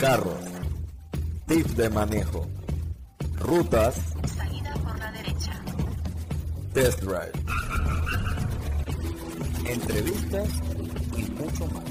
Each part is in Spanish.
carro, tips de manejo, rutas, Salida por la derecha. test drive, entrevistas y mucho más.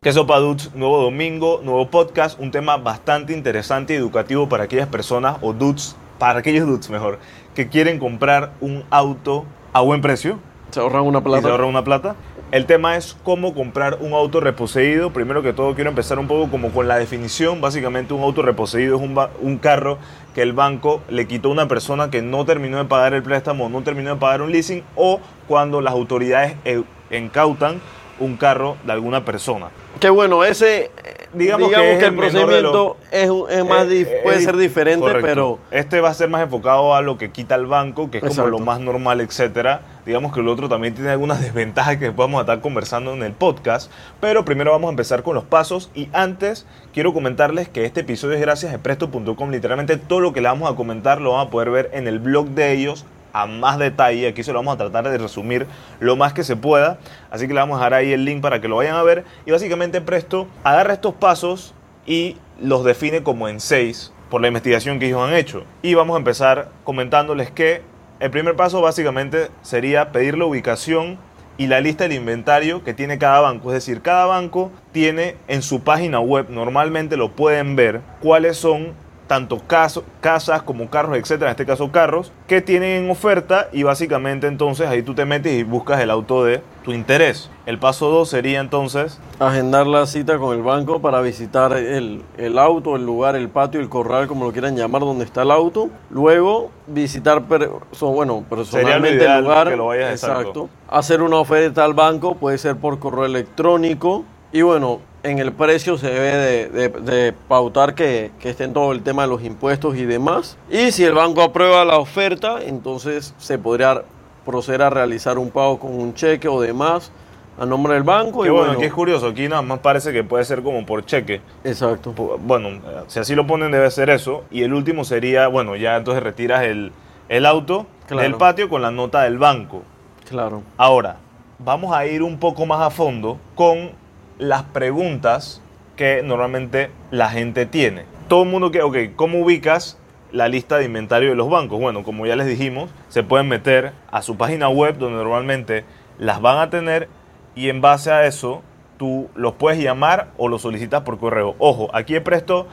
Que sopa dudes, nuevo domingo, nuevo podcast, un tema bastante interesante y educativo para aquellas personas o dudes, para aquellos dudes mejor, que quieren comprar un auto a buen precio Se ahorran una y se plata. ahorran una plata. El tema es cómo comprar un auto reposeído. Primero que todo quiero empezar un poco como con la definición. Básicamente un auto reposeído es un, un carro que el banco le quitó a una persona que no terminó de pagar el préstamo, no terminó de pagar un leasing o cuando las autoridades eh, incautan un carro de alguna persona. Que bueno, ese, eh, Digamos digamos, que el de procedimiento es, más, Eh, eh, puede es ser dif- diferente, correcto. pero Este va a ser más enfocado a lo que quita el banco, que es como lo más normal, etcétera. Digamos que el otro también tiene algunas desventajas que vamos a estar conversando en el podcast. Pero primero vamos a empezar con los pasos. Y antes quiero comentarles que este episodio es gracias a Presto.com. Literalmente todo lo que le vamos a comentar lo van a poder ver en el blog de ellos a más detalle. Aquí se lo vamos a tratar de resumir lo más que se pueda. Así que le vamos a dejar ahí el link para que lo vayan a ver. Y básicamente Presto agarra estos pasos y los define como en seis por la investigación que ellos han hecho. Y vamos a empezar comentándoles que el primer paso básicamente sería pedir la ubicación y la lista del inventario que tiene cada banco. Es decir, cada banco tiene en su página web, normalmente lo pueden ver, cuáles son tanto caso- casas como carros, etcétera, en este caso carros, que tienen en oferta y básicamente entonces ahí tú te metes y buscas el auto de tu interés. El paso 2 sería entonces agendar la cita con el banco para visitar el, el auto, el lugar, el patio, el corral, como lo quieran llamar, donde está el auto. Luego visitar, per- bueno, personalmente el lugar. que lo vayas, exacto. Hacer una oferta al banco, puede ser por correo electrónico. Y bueno, en el precio se debe de, de- de pautar que, que esté en todo el tema de los impuestos y demás. Y si el banco aprueba la oferta, entonces se podría proceder a realizar un pago con un cheque o demás a nombre del banco. Y bueno, bueno, aquí es curioso, aquí nada más parece que puede ser como por cheque. Exacto. Bueno, eh, si así lo ponen debe ser eso. Y el último sería, bueno, ya entonces retiras el, el auto Claro. del patio con la nota del banco. Claro. Ahora, vamos a ir un poco más a fondo con las preguntas que normalmente la gente tiene. Todo el mundo que, ok, ¿cómo ubicas la lista de inventario de los bancos? Bueno, como ya les dijimos, se pueden meter a su página web donde normalmente las van a tener y en base a eso tú los puedes llamar o los solicitas por correo. Ojo, aquí Presto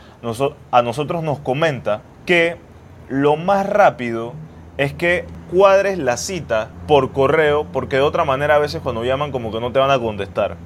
a nosotros nos comenta que lo más rápido es que cuadres la cita por correo, porque de otra manera a veces cuando llaman como que no te van a contestar.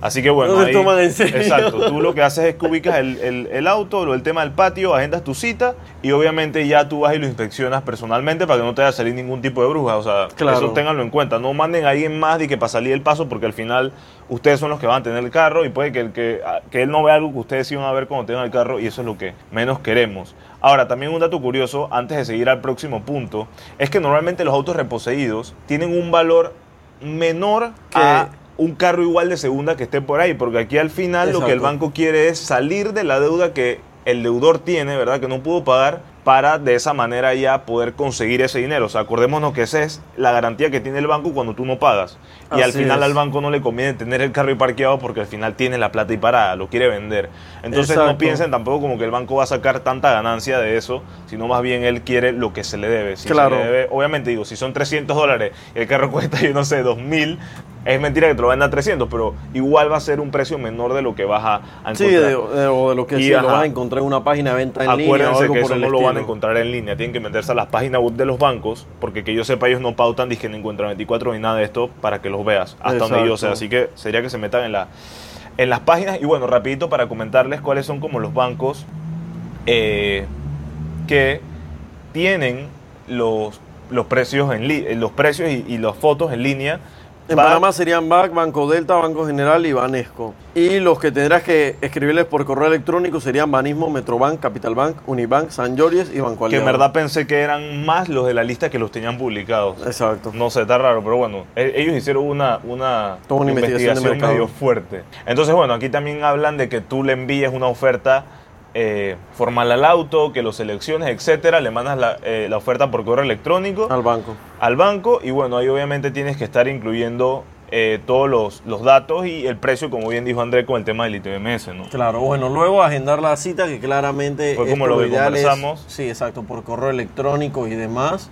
Así que bueno, No se ahí- toman en serio. exacto, tú lo que haces es que ubicas el, el- el auto, lo- el tema del patio, agendas tu cita y obviamente ya tú vas y lo inspeccionas personalmente para que no te vaya a salir ningún tipo de bruja. O sea, Claro. eso ténganlo en cuenta. No manden a alguien más de que para salir el paso porque al final ustedes son los que van a tener el carro y puede que, el que, que él no vea algo que ustedes sí van a ver cuando tengan el carro y eso es lo que menos queremos. Ahora, también un dato curioso, antes de seguir al próximo punto, es que normalmente los autos reposeídos tienen un valor menor Que- a un carro igual de segunda que esté por ahí, porque aquí al final lo que el banco quiere es salir de la deuda que el deudor tiene, ¿verdad? Que no pudo pagar para de esa manera ya poder conseguir ese dinero. O sea, acordémonos que esa es la garantía que tiene el banco cuando tú no pagas. Y al final es. al banco no le conviene tener el carro ahí parqueado porque al final tiene la plata y parada, lo quiere vender. Entonces no piensen tampoco como que el banco va a sacar tanta ganancia de eso, sino más bien él quiere lo que se le debe. Si se Claro. le debe- obviamente digo, si son 300 dólares y el carro cuesta, yo no sé, 2000, es mentira que te lo venda a 300, pero igual va a ser un precio menor de lo que vas a, a Sí, encontrar. de, de- o de lo que Y, sí, lo ajá. vas a encontrar en una página de venta en línea o Acuérdense que eso no lo van a encontrar en línea, tienen que meterse a las páginas web de los bancos, porque que yo sepa ellos no pautan, dije en encuentro 24 ni nada de esto para que los veas, hasta donde yo sé, así que sería que se metan en, la, en las páginas y bueno, rapidito para comentarles cuáles son como los bancos eh, que tienen los, los precios en li- los precios y, y las fotos en línea En Panamá serían BAC, Banco Delta, Banco General y Banesco. Y los que tendrás que escribirles por correo electrónico serían Banismo, Metrobank, Capital Bank, Unibank, San Jorges y Banco que en Aliado. verdad pensé que eran más los de la lista que los tenían publicados. Exacto. No sé, está raro, pero bueno, e- ellos hicieron una, una, Toda una investigación de mercado. medio fuerte. Entonces, bueno, aquí también hablan de que tú le envíes una oferta eh, formal al auto, que lo selecciones, etcétera, le mandas la, eh, la oferta por correo electrónico Al banco. al banco y bueno, ahí obviamente tienes que estar incluyendo eh, todos los, los datos y el precio, como bien dijo André, con el tema del ITBMS, ¿no? Claro, bueno, luego agendar la cita que claramente Fue como lo que ideal es- conversamos. sí, exacto, por correo electrónico y demás.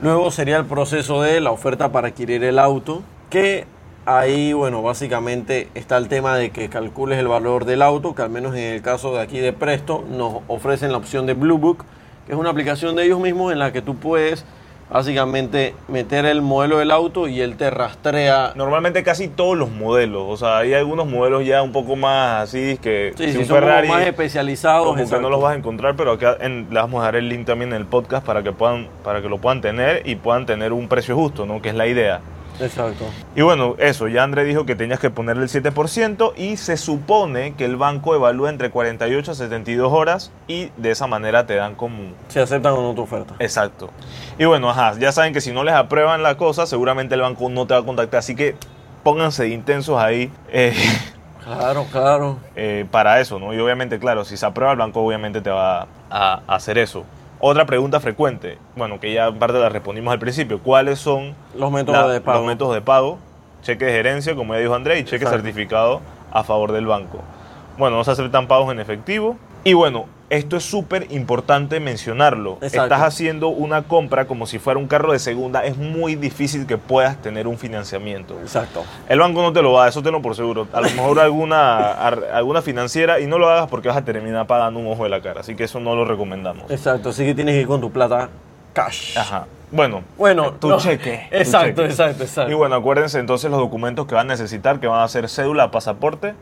Luego sería el proceso de la oferta para adquirir el auto, que ahí, bueno, básicamente está el tema de que calcules el valor del auto, que al menos en el caso de aquí de Presto nos ofrecen la opción de Blue Book, que es una aplicación de ellos mismos en la que tú puedes básicamente meter el modelo del auto y él te rastrea Normalmente casi todos los modelos, o sea, hay algunos modelos ya un poco más así que Sí, si sí, un son Ferrari más especializados. como que no los vas a encontrar, pero acá en- le vamos a dar el link también en el podcast para que puedan para que lo puedan tener y puedan tener un precio justo, ¿no? Que es la idea. Exacto. Y bueno, eso, ya André dijo que tenías que ponerle el 7% y se supone que el banco evalúa entre 48 a 72 horas y de esa manera te dan como... Si aceptan o no tu oferta. Exacto. Y bueno, ajá, ya saben que si no les aprueban la cosa, seguramente el banco no te va a contactar, así que pónganse intensos ahí eh, Claro, claro. eh, para eso, ¿no? Y obviamente, claro, si se aprueba el banco, obviamente te va a, a hacer eso. Otra pregunta frecuente, bueno, que ya en parte la respondimos al principio, ¿cuáles son Los métodos la- de pago. los métodos de pago? Cheque de gerencia, como ya dijo André, y cheque Exacto. certificado a favor del banco. Bueno, no se aceptan pagos en efectivo. Y bueno, esto es súper importante mencionarlo. Exacto. Estás haciendo una compra como si fuera un carro de segunda, es muy difícil que puedas tener un financiamiento. Exacto. El banco no te lo va a dar, eso tenlo por seguro. A lo mejor alguna, alguna financiera y no lo hagas porque vas a terminar pagando un ojo de la cara. Así que eso no lo recomendamos. Exacto. Así que tienes que ir con tu plata cash. Ajá. Bueno, Bueno, tu no. cheque. tu Exacto, cheque. exacto, exacto. Y bueno, acuérdense entonces los documentos que van a necesitar, que van a ser cédula, pasaporte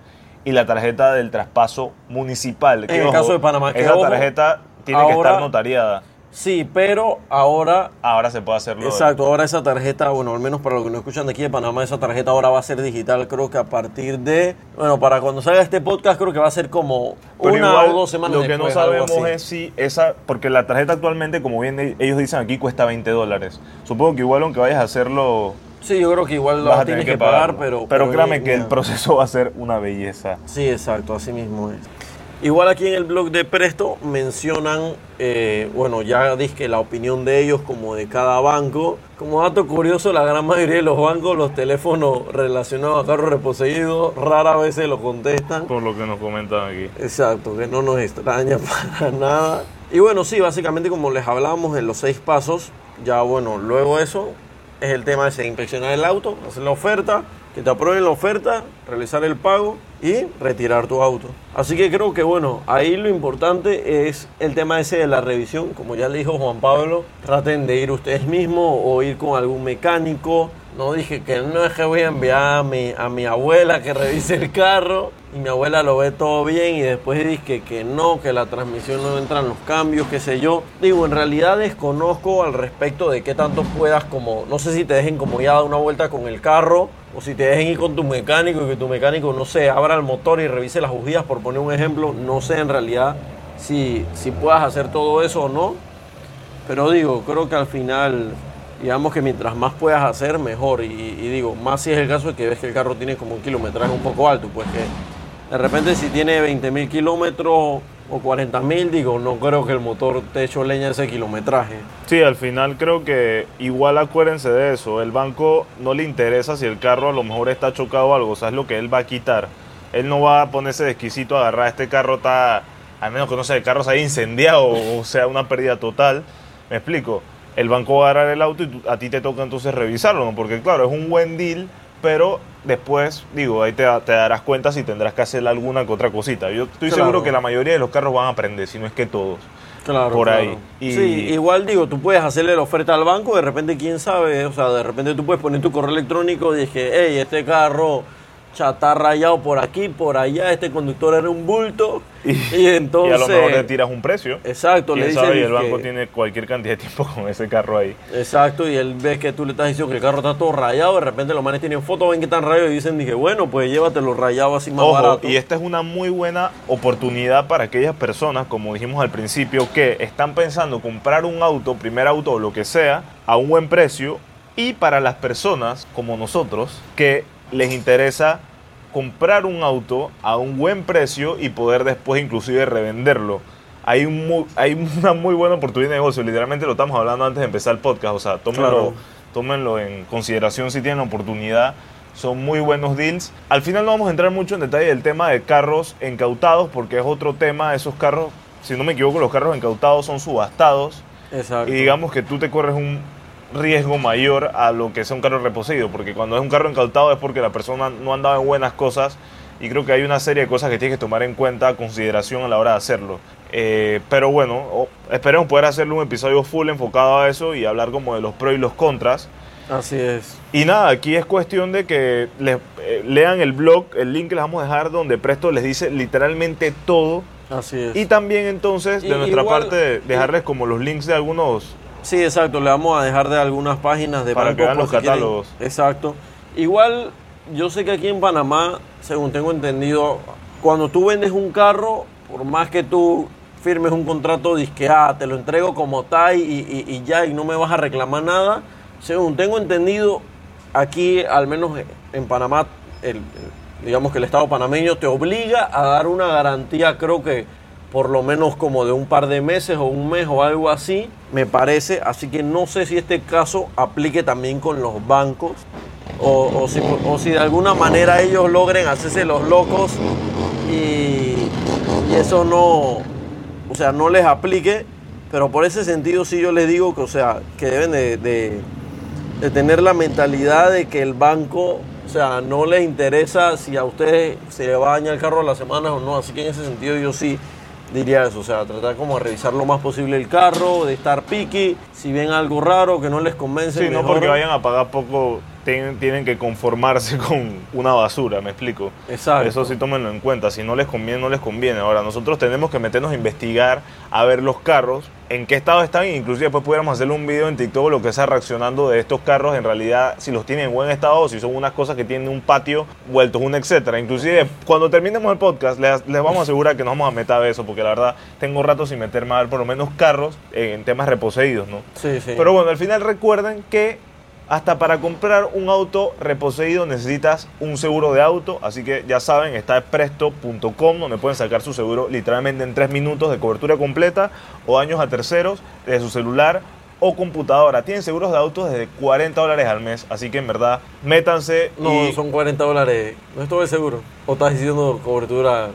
y la tarjeta del traspaso municipal. Que, el caso de Panamá, que, esa ojo, tarjeta tiene que estar notariada. Sí, pero ahora Ahora se puede hacerlo. Exacto, ahora esa tarjeta, bueno, al menos para los que no escuchan de aquí de Panamá, esa tarjeta ahora va a ser digital, creo que a partir de, bueno, para cuando salga este podcast, creo que va a ser como Pero una igual, o dos semanas Lo que después, no sabemos es si esa, porque la tarjeta actualmente, como bien ellos dicen aquí, cuesta 20 dólares. Supongo que igual aunque vayas a hacerlo, Sí, yo creo que igual vas la a tener tienes que, que pagar, pero... Pero créame que el proceso va a ser una belleza. Sí, exacto, así mismo es. Igual aquí en el blog de Presto mencionan, eh, bueno, ya dije la opinión de ellos como de cada banco. Como dato curioso, la gran mayoría de los bancos, los teléfonos relacionados a carros reposeídos, rara vez se lo contestan. Por lo que nos comentan aquí. Exacto, que no nos extraña para nada. Y bueno, sí, básicamente como les hablábamos en los seis pasos, ya bueno, luego eso es el tema de inspeccionar el auto, hacer la oferta, que te aprueben la oferta, realizar el pago y retirar tu auto. Así que creo que bueno, ahí lo importante es el tema ese de la revisión, como ya le dijo Juan Pablo, traten de ir ustedes mismos o ir con algún mecánico. No dije que no es que voy a enviar a mi, a mi abuela que revise el carro y mi abuela lo ve todo bien y después dije que no, que la transmisión no entran los cambios, qué sé yo. Digo, en realidad desconozco al respecto de qué tanto puedas como, no sé si te dejen como ya dar una vuelta con el carro o si te dejen ir con tu mecánico y que tu mecánico, no sé, abra el motor y revise las bujías por poner un ejemplo. No sé en realidad si, si puedas hacer todo eso o no. Pero digo, creo que al final, digamos que mientras más puedas hacer, mejor. Y, digo, más si es el caso de que ves que el carro tiene como un kilometraje un poco alto, pues que de repente si tiene 20 mil kilómetros o 40 mil, digo, no creo que el motor te echo leña ese kilometraje. Sí, al final creo que igual acuérdense de eso. El banco no le interesa si el carro a lo mejor está chocado o algo. O sea, es lo que él va a quitar. Él no va a ponerse de exquisito a agarrar este carro, está, al menos que no sé, el carro se haya incendiado o sea una pérdida total. Me explico. El banco va a agarrar el auto y tú- a ti te toca entonces revisarlo, ¿no? Porque claro, es un buen deal, pero después, digo, ahí te, te darás cuenta si tendrás que hacer alguna que otra cosita. Yo estoy Claro. seguro que la mayoría de los carros van a aprender, si no es que todos. Claro, Por claro. ahí. Y- Sí, igual digo, tú puedes hacerle la oferta al banco, de repente quién sabe, o sea, de repente tú puedes poner tu correo electrónico y dije, hey, este carro está rayado por aquí, por allá, este conductor era un bulto. Y, entonces... y a lo mejor le tiras un precio. Exacto, le dices sabe, y el banco tiene cualquier cantidad de tiempo con ese carro ahí. Exacto, y él ve que tú le estás diciendo que el carro está todo rayado, de repente los manes tienen fotos, ven que están rayados y dicen, dije, bueno, pues llévatelo rayado así más Ojo, barato. y esta es una muy buena oportunidad para aquellas personas, como dijimos al principio, que están pensando comprar un auto, primer auto o lo que sea, a un buen precio. Y para las personas como nosotros, que les interesa comprar un auto a un buen precio y poder después inclusive revenderlo. Hay, un mu- hay una muy buena oportunidad de negocio, literalmente lo estamos hablando antes de empezar el podcast, o sea, tómenlo, Claro. tómenlo en consideración si tienen la oportunidad. son muy buenos deals. Al final no vamos a entrar mucho en detalle del tema de carros incautados porque es otro tema, esos carros, si no me equivoco, los carros incautados son subastados Exacto. y digamos que tú te corres un riesgo mayor a lo que sea un carro reposeído, porque cuando es un carro incautado es porque la persona no andaba en buenas cosas y creo que hay una serie de cosas que tienes que tomar en cuenta, consideración a la hora de hacerlo. Eh, pero bueno, esperemos poder hacerle un episodio full enfocado a eso y hablar como de los pros y los contras. Así es. Y nada, aquí es cuestión de que les, eh, lean el blog, el link que les vamos a dejar donde Presto les dice literalmente todo. Así es. Y también entonces de Y- nuestra igual- parte de- dejarles como los links de algunos Sí, exacto. Le vamos a dejar de algunas páginas de Para que vean los quieren. catálogos. Exacto. Igual, yo sé que aquí en Panamá, según tengo entendido, cuando tú vendes un carro, por más que tú firmes un contrato, disque, ah, te lo entrego como tal y, y- y ya, y no me vas a reclamar nada, según tengo entendido, aquí, al menos en Panamá, el, digamos que el Estado panameño te obliga a dar una garantía, creo que por lo menos como de un par de meses o un mes o algo así, me parece. Así que no sé si este caso aplique también con los bancos o, si, o si de alguna manera ellos logren hacerse los locos y, eso no, o sea, no les aplique. Pero por ese sentido sí yo les digo que, o sea, que deben de, tener la mentalidad de que el banco, o sea, no les interesa si a ustedes se le va a dañar el carro a la semana o no. Así que en ese sentido yo sí diría eso, o sea, tratar como de revisar lo más posible el carro, de estar piqui, si ven algo raro que no les convence. Sí, no porque vayan a pagar poco, tienen, tienen que conformarse con una basura, me explico. Exacto. Eso sí tómenlo en cuenta, si no les conviene, no les conviene. Ahora, nosotros tenemos que meternos a investigar, a ver los carros, en qué estado están, inclusive después pudiéramos hacerle un video en TikTok lo que sea reaccionando de estos carros, en realidad, si los tienen en buen estado o si son unas cosas que tienen un patio vueltos, un etcétera. Inclusive, cuando terminemos el podcast, les, les vamos a asegurar que nos vamos a meter a eso, porque la verdad, tengo rato sin meterme a ver por lo menos carros en temas reposeídos, ¿no? Sí, sí. Pero bueno, al final recuerden que hasta para comprar un auto reposeído necesitas un seguro de auto, así que ya saben, está presto.com donde pueden sacar su seguro literalmente en 3 minutos de cobertura completa o daños a terceros de su celular o computadora. Tienen seguros de autos desde 40 dólares al mes, así que en verdad métanse no, y son 40 dólares. ¿No estoy de seguro? ¿O estás diciendo cobertura?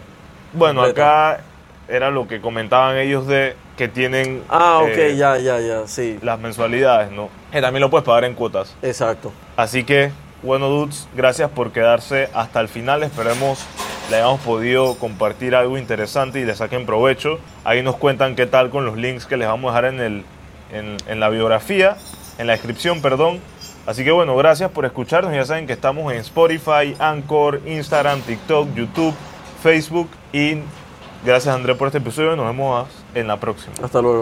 bueno, completa? acá era lo que comentaban ellos de que tienen Ah, ok, eh, ya, ya, ya, sí. las mensualidades, ¿no? Que también lo puedes pagar en cuotas. Exacto. Así que, bueno, dudes, gracias por quedarse hasta el final. Esperemos le hayamos podido compartir algo interesante y le saquen provecho. Ahí nos cuentan qué tal con los links que les vamos a dejar en, el, en, en la biografía, en la descripción, perdón. Así que, bueno, gracias por escucharnos. Ya saben que estamos en Spotify, Anchor, Instagram, TikTok, YouTube, Facebook. Y gracias, André, por este episodio. Nos vemos en la próxima. Hasta luego.